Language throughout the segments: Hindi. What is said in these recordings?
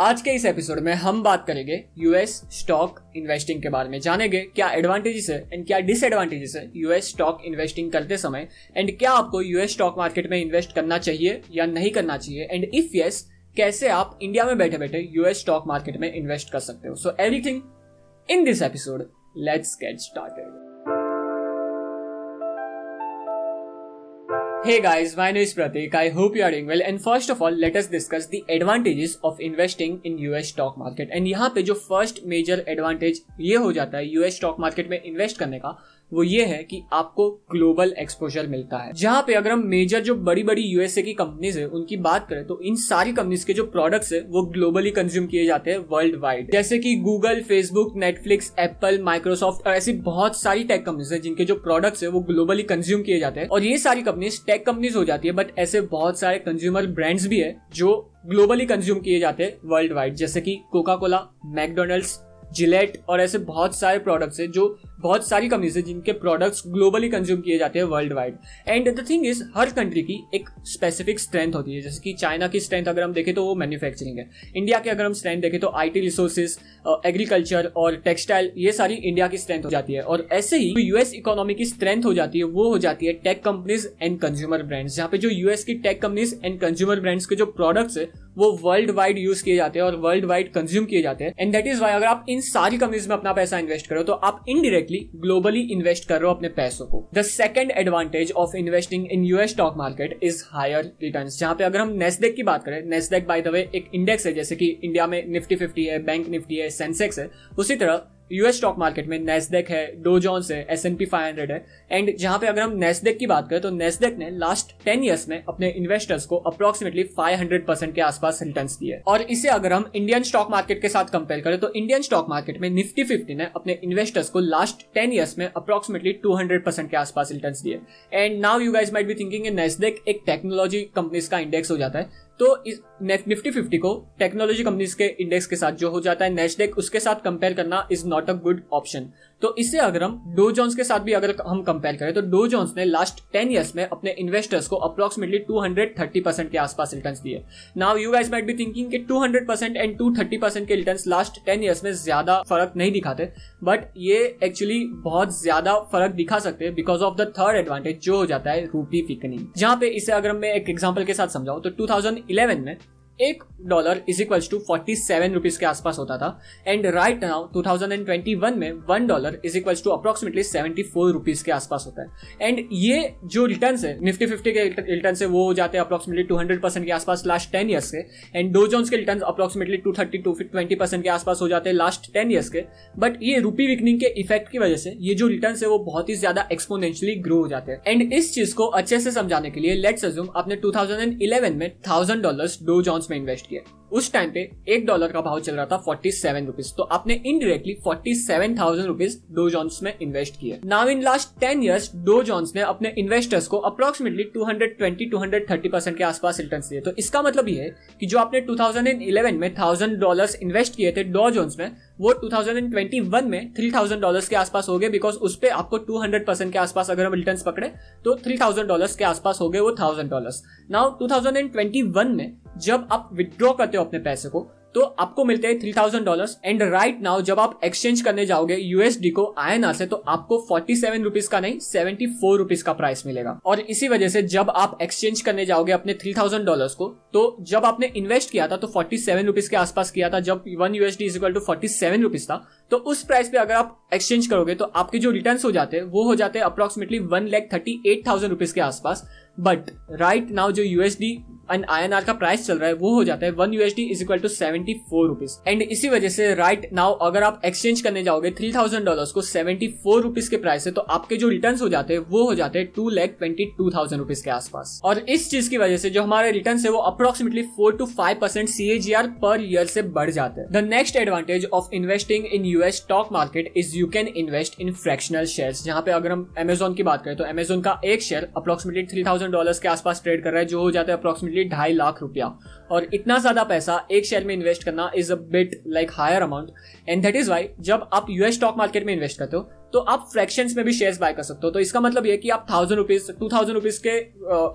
आज के इस एपिसोड में हम बात करेंगे यूएस स्टॉक इन्वेस्टिंग के बारे में। जानेंगे क्या एडवांटेजेस है एंड क्या डिसएडवांटेजेस है यूएस स्टॉक इन्वेस्टिंग करते समय एंड क्या आपको यूएस स्टॉक मार्केट में इन्वेस्ट करना चाहिए या नहीं करना चाहिए एंड इफ़ यस कैसे आप इंडिया में बैठे बैठे यूएस स्टॉक मार्केट में इन्वेस्ट कर सकते हो। So everything in this episode let's get started Hey guys, my name is Pratik. I hope you are doing well. And first of all, let us discuss the advantages of investing in US stock market. And यहाँ पे जो first major advantage ये हो जाता है US stock market में invest करने का वो ये है कि आपको ग्लोबल एक्सपोजर मिलता है। जहाँ पे अगर हम मेजर जो बड़ी बड़ी यूएसए की कंपनीज़ है, उनकी बात करें तो इन सारी कंपनीज़ के जो प्रोडक्ट्स है, वो ग्लोबली कंज्यूम किए जाते हैं वर्ल्ड वाइड जैसे कि Google Facebook Netflix Apple Microsoft और ऐसी बहुत सारी टेक कंपनीज़ है, जिनके जो प्रोडक्ट्स है, वो ग्लोबली कंज्यूम किए जाते हैं। और ये सारी कंपनीज़ टेक कंपनीज़ हो जाती है बट ऐसे बहुत सारे कंज्यूमर ब्रांड्स भी है, जो ग्लोबली कंज्यूम किए जाते हैं वर्ल्ड वाइड जैसे कि कोका कोला मैकडोनल्ड्स जिलेट और ऐसे बहुत सारे प्रोडक्ट्स हैं जो बहुत सारी कंपनीज़ हैं जिनके प्रोडक्ट्स ग्लोबली कंज्यूम किए जाते हैं worldwide and the thing is her country की एक स्पेसिफिक स्ट्रेंथ होती है। जैसे कि चाइना की स्ट्रेंथ अगर हम देखें तो वो मैन्युफैक्चरिंग है। इंडिया की अगर हम स्ट्रेंथ देखें तो आई टी रिसोर्सेज एग्रीकल्चर और टेक्सटाइल ये सारी इंडिया की स्ट्रेंथ हो जाती है। और ऐसे ही यूएस इकोनॉमी की स्ट्रेंथ हो जाती है, वो हो जाती है tech companies and consumer brands जहाँ पे जो यूएस की tech companies and consumer brands के जो प्रोडक्ट्स है वो वर्ल्ड वाइड यूज़ किए जाते हैं और वर्ल्ड वाइड कंज्यूम किए जाते हैं। एंड दैट इज़ वाई अगर आप इन सारी कंपनीज़ में अपना पैसा इन्वेस्ट करो तो आप इनडायरेक्टली ग्लोबली इन्वेस्ट कर रहे हो अपने पैसों को। The second advantage of investing in US stock market is higher return जहाँ पे अगर हम नेस्डेक की बात करें नेस्डेक बाय द वे एक इंडेक्स है, जैसे कि इंडिया में निफ्टी फिफ्टी है बैंक निफ्टी है सेंसेक्स है, उसी तरह यूएस स्टॉक मार्केट में नेस्डेक है डो जॉन्स है S and P five hundred है। एंड जहाँ पे अगर हम नेस्डेक की बात करें तो नेस्डेक ने लास्ट टेन ईयर्स में अपने इन्वेस्टर्स को अप्रोक्सीमेटली फाइव हंड्रेड परसेंट के आसपास रिटर्न दिए और इसे अगर हम इंडियन स्टॉक मार्केट के साथ कंपेयर करें तो इंडियन स्टॉक मार्केट में निफ्टी फिफ्टी ने अपने इन्वेस्टर्स को लास्ट टेन ईयर्स में अप्रोक्सीमेटली टू हंड्रेड परसेंट के आसपास रिटर्न दिए and now you guys might be thinking Nasdaq एक टेक्नोलॉजी कंपनीज़ का इंडेक्स हो जाता है। तो इस निफ्टी फिफ्टी को टेक्नोलॉजी कंपनीज़ के इंडेक्स के साथ जो हो जाता है नेस्डेक उसके साथ कंपेयर करना is not a good option तो इसे अगर हम डो जॉन्स के साथ भी अगर हम कंपेयर करें तो डो जॉन्स ने लास्ट टेन ईयर्स में अपने इन्वेस्टर्स को approximately two hundred thirty percent के आसपास रिटर्न दिए. Now you guys might be thinking कि two hundred percent and two thirty percent के रिटर्न लास्ट टेन ईयर्स में ज़्यादा फ़र्क नहीं दिखाते बट ये एक्चुअली बहुत ज़्यादा फ़र्क दिखा सकते हैं because of the third advantage जो हो जाता है रूपी फिकनिंग जहाँ पे इसे अगर मैं एक एग्ज़ाम्पल के साथ समझाऊं तो टू इलेवन में एक dollar is equal to forty seven rupees के आसपास होता था। एंड राइट नाउ 2021 में one dollar is equal to approximately seventy four rupees के आसपास होता है। एंड ये जो रिटर्न है निफ्टी फिफ्टी के रिटर्न है, वो जाते हैं अप्रोक्सीमेटली टू हंड्रेड परसेंट के आसपास लास्ट टेन ईयर्स के। एंड डो जोन्स के return approximately two thirty to twenty percent के आसपास हो जाते हैं लास्ट टेन ईयर्स के। बट ये रूपी विकनिंग के इफ़ेक्ट की वजह से ये जो रिटर्न है, वो बहुत ही ज़्यादा एक्सपोनेंशियली ग्रो हो जाते हैं। एंड इस चीज़ को अच्छे से समझाने के लिए लेट्स अज्यूम आपने 2011 में थाउज़ेंड डॉलर डो जॉन्स में इन्वेस्ट किया उस टाइम पे एक डॉलर का भाव चल रहा था फोर्टी सेवन रुपीज़ तो आपने indirectly forty seven thousand rupees Dow Jones में इन्वेस्ट किया now in last ten years Dow Jones ने अपने इन्वेस्टर्स को approximately two hundred twenty two hundred thirty percent के आसपास रिटर्न दिए। तो इसका मतलब ये है कि जो आपने टू थाउज़ेंड इलेवन में थाउज़ेंड डॉलर इन्वेस्ट किए थे डो जॉन्स में, वो 2021 में 3000 डॉलर्स के आसपास हो गए बिकॉज़ उस पर आपको 200 परसेंट के आसपास अगर हम रिटर्न पकड़े तो 3000 डॉलर्स के आसपास हो गए वो 1000 डॉलर्स नाउ 2021 में जब आप विड्रॉ करते हो अपने पैसे को तो आपको मिलते हैं three thousand dollar and right now जब आप एक्सचेंज करने जाओगे यूएसडी को आई से तो आपको फोर्टी सेवन रुपीज़ का नहीं सेवेंटी फोर रुपीज़ का प्राइस मिलेगा। और इसी वजह से जब आप एक्सचेंज करने जाओगे अपने थ्री थाउज़ेंड डॉलर को तो जब आपने इन्वेस्ट किया था तो फोर्टी सेवन रुपीज़ के आसपास किया था। जब one USD is equal to forty seven rupees था तो उस प्राइस पे अगर आप एक्सचेंज करोगे तो आपके जो रिटर्न हो जाते हैं, वो हो जाते हैं approximately one lakh thirty eight thousand rupees के आसपास. बट राइट नाउ जो यूएसडी एंड आर का प्राइस चल रहा है, वो हो जाता है one USD is equal to seventy four rupees and इसी वजह से राइट नाउ अगर आप एक्सचेंज करने जाओगे थ्री थाउज़ेंड डॉलर को सेवेंटी फोर रुपीज़ के प्राइस से तो आपके जो रिटर्न हो जाते हैं, वो हो जाते हैं two lakh twenty two thousand rupees के आसपास. और इस चीज़ की वजह से जो हमारे रिटर्न है, वो approximately four to five percent C A G R per year से बढ़ जाते हैं. The next advantage of investing in US stock market is you can invest in fractional share जहाँ पे अगर हम अमेजोन की बात करें तो अमेजोन का एक share approximately three thousand dollar के आसपास ट्रेड कर रहा है, जो हो जाता है अप्रोक्सीमेटली ढाई लाख रुपया। और इतना ज़्यादा पैसा एक शेयर में इन्वेस्ट करना is a bit like higher amount and that is why जब आप यूएस स्टॉक मार्केट में इन्वेस्ट करते हो तो आप फ्रैक्शंस में भी शेयर्स बाय कर सकते हो। तो इसका मतलब ये कि आप thousand rupees two thousand rupees के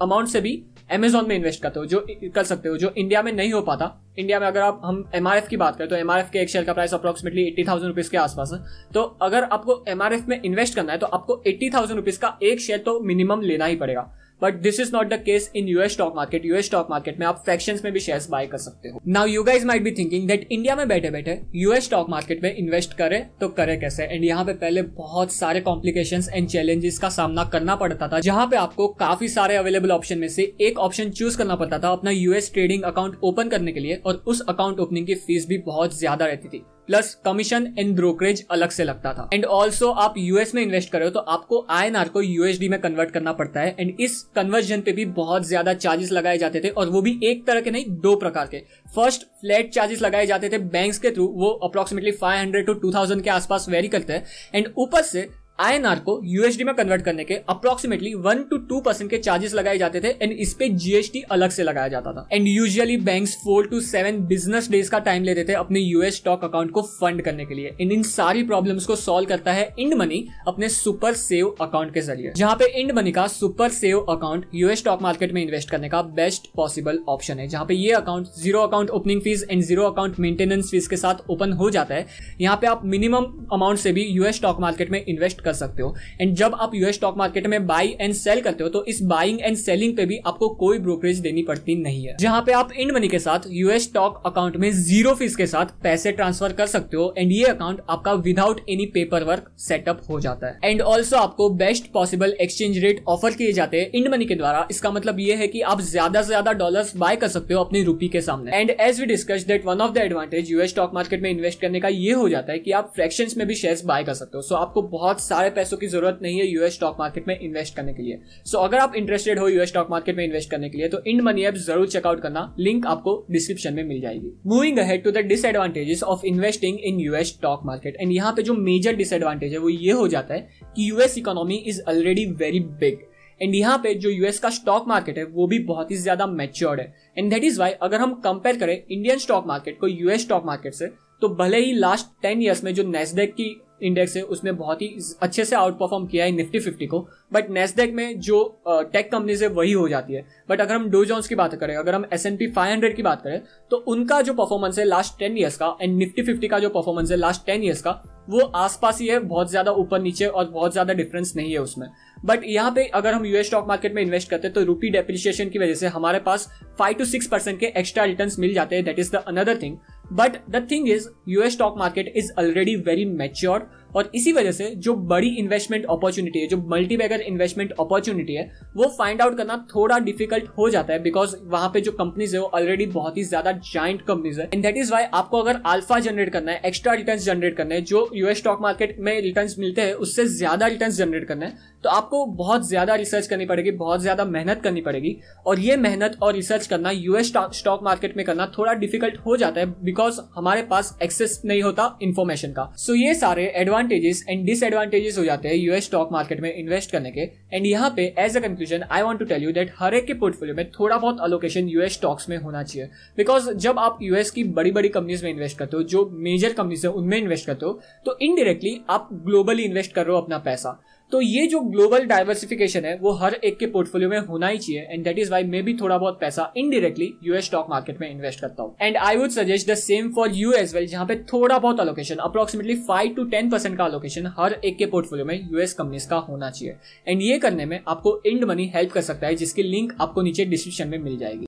अमाउंट uh, से भी अमेजोन में इन्वेस्ट करते हो जो कर सकते हो जो इंडिया में नहीं हो पाता। इंडिया में अगर आप हम MRF की बात करें तो एम के एक शेयर का price approximately eighty thousand rupees के आसपास है। तो अगर आपको MRF में इन्वेस्ट करना है तो आपको एट्टी थाउज़ेंड रुपीज़ का एक शेयर तो मिनिमम लेना ही पड़ेगा। But this is not the case in US stock market US stock market में आप फ्रैक्शन में भी शेयर बाय कर सकते हो। Now you guys might be thinking that India में बैठे बैठे यूएस स्टॉक मार्केट में इन्वेस्ट करे तो करे कैसे? एंड यहाँ पे पहले बहुत सारे कॉम्प्लिकेशन एंड चैलेंजेस का सामना करना पड़ता था, जहाँ पे आपको काफ़ी सारे अवेलेबल ऑप्शन में से एक ऑप्शन चूज़ करना पड़ता था अपना यूएस ट्रेडिंग अकाउंट ओपन करने के लिए और उस अकाउंट ओपनिंग की फ़ीस भी बहुत ज़्यादा रहती थी। प्लस कमीशन एंड ब्रोकरेज अलग से लगता था। एंड ऑल्सो आप यूएस में इन्वेस्ट करो तो आपको आई को यूएसडी में कन्वर्ट करना पड़ता है। एंड इस कन्वर्जन पे भी बहुत ज़्यादा चार्जेस लगाए जाते थे, और वो भी एक तरह के नहीं, दो प्रकार के। फ़र्स्ट फ्लैट चार्जेस लगाए जाते थे बैंक के थ्रू वो अप्रोक्सीमेटली 500 टू 2000 के आसपास वेरी करते हैं। एंड ऊपर से आईएनआर को यूएसडी में कन्वर्ट करने के approximately one to two percent के चार्जेस लगाए जाते थे एंड इस पे जीएसटी अलग से लगाया जाता था। And usually banks four to seven business days का टाइम लेते थे अपने यूएस स्टॉक अकाउंट को फंड करने के लिए। इन इन सारी प्रॉब्लम्स को सॉल्व करता है इंड मनी अपने सुपर सेव अकाउंट के ज़रिए। जहाँ पे इंड मनी का super save account US stock market में इन्वेस्ट करने का बेस्ट पॉसिबल ऑप्शन है। जहाँ पे ये account zero account opening fees and zero account maintenance fees के साथ ओपन हो जाता है, यहाँ पे आप मिनिमम अमाउंट से भी यूएस स्टॉक मार्केट में इन्वेस्ट कर सकते हो। एंड एंड जब आप यूएस स्टॉक मार्केट में बाई एंड सेल करते हो तो इस बाइंग एंड सेलिंग पे भी आपको कोई ब्रोकरेज देनी पड़ती नहीं है। जहाँ पे आप इंड मनी के साथ यूएस स्टॉक अकाउंट में ज़ीरो फ़ीस के साथ पैसे ट्रांसफ़र कर सकते हो एंड ये अकाउंट आपका without any paper work setup हो जाता है। एंड ऑल्सो आपको best possible exchange rate offer किए जाते हैं इंड मनी के द्वारा। इसका मतलब ये है कि आप ज़्यादा से ज़्यादा डॉलर बाय कर सकते हो अपनी रूपी के सामने। And as we discuss that one of the advantage US stock market में इन्वेस्ट करने का ये हो जाता है कि आप फ्रैक्शन में भी शेयर बाय कर सकते हो। सो so, आपको बहुत सारे पैसों की ज़रूरत नहीं है यूएस स्टॉक मार्केट में इन्वेस्ट करने के लिए। सो so, अगर आप इंटरेस्टेड हो यूएस स्टॉक मार्केट में इन्वेस्ट करने के लिए तो इंड मनी ऐप ज़रूर चेकआउट करना। लिंक आपको डिस्क्रिप्शन में मिल जाएगी। Moving ahead to the disadvantages of investing in US stock market and यहाँ पे जो मेजर डिसएडवांटेज है वो ये हो जाता है कि US economy is already very big and यहाँ पे जो यूएस का स्टॉक मार्केट है वो भी बहुत ही ज़्यादा मैच्योर्ड है। एंड दैट इज़ वाई अगर हम कंपेयर करें इंडियन स्टॉक मार्केट को यूएस स्टॉक मार्केट से तो भले ही लास्ट टेन ईयर्स में जो नेस्डेक की इंडेक्स है, उसने बहुत ही अच्छे से आउट परफॉर्म किया है निफ्टी फिफ्टी को। बट नेस्डेक में जो टेक कंपनीज़ है, वही हो जाती है। बट अगर हम डो जॉन्स की बात करें, अगर हम S and P five hundred की बात करें तो उनका जो परफॉर्मेंस है लास्ट टेन ईयर्स का एंड निफ्टी फिफ्टी का जो परफॉर्मेंस है लास्ट टेन ईयर्स का, वो आसपास ही है, बहुत ज़्यादा ऊपर नीचे और बहुत ज़्यादा डिफरेंस नहीं है उसमें। बट यहाँ पे अगर हम यूएस स्टॉक मार्केट में इन्वेस्ट करते हैं तो रूपी डेप्रिशिएशन की वजह से हमारे पास फाइव टू सिक्स परसेंट के एक्स्ट्रा रिटर्न मिल जाते हैं। That is the another thing But the thing is, US stock market is already very mature और इसी वजह से जो बड़ी इन्वेस्टमेंट अपॉर्चुनिटी है, जो मल्टी बैगर इन्वेस्टमेंट अपॉर्चुनिटी है, वो फाइंड आउट करना थोड़ा डिफ़िकल्ट हो जाता है बिकॉज़ वहाँ पे जो कंपनीज़ है, वो ऑलरेडी बहुत ही ज़्यादा जॉइंट कंपनीज़ है। एंड दैट इज़ वाई आपको अगर अल्फ़ा जनरेट करना है एक्स्ट्रा रिटर्न जनरेट करना है, जो यूएस स्टॉक मार्केट में रिटर्न मिलते हैं, उससे ज़्यादा रिटर्न जनरेट करना है तो आपको बहुत ज़्यादा रिसर्च करनी पड़ेगी, बहुत ज़्यादा मेहनत करनी पड़ेगी। और ये मेहनत और रिसर्च करना यूएस स्टॉक मार्केट में करना थोड़ा डिफ़िकल्ट हो जाता है बिकॉज़ हमारे पास एक्सेस नहीं होता इन्फॉर्मेशन का। सो so ये सारे एडवांटेजेस एंड डिसएडवांटेजेस हो जाते हैं यूएस स्टॉक मार्केट में इन्वेस्ट करने के। एंड यहाँ पे as a conclusion I want to tell you that हर एक के पोर्टफोलियो में थोड़ा बहुत अलोकेशन यूएस स्टॉक्स में होना चाहिए। बिकॉज़ जब आप यूएस की बड़ी बड़ी कंपनीज़ में इन्वेस्ट करते हो, जो मेजर कंपनीज़ है, उनमें इन्वेस्ट करते हो तो इनडायरेक्टली आप ग्लोबली इन्वेस्ट कर रहे हो अपना पैसा। तो ये जो ग्लोबल डाइवर्सिफिकेशन है, वो हर एक के पोर्टफोलियो में होना ही चाहिए एंड दैट इज़ वाई मे भी थोड़ा बहुत पैसा इनडायरेक्टली यूएस स्टॉक मार्केट में इन्वेस्ट करता हूँ। And I would suggest the same for you as well जहाँ पे थोड़ा बहुत allocation approximately five to ten percent का अलोकेशन हर एक के पोर्टफोलियो में यूएस कंपनीज़ का होना चाहिए। एंड ये करने में आपको इंड मनी हेल्प कर सकता है, जिसकी लिंक आपको नीचे डिस्क्रिप्शन में मिल जाएगी।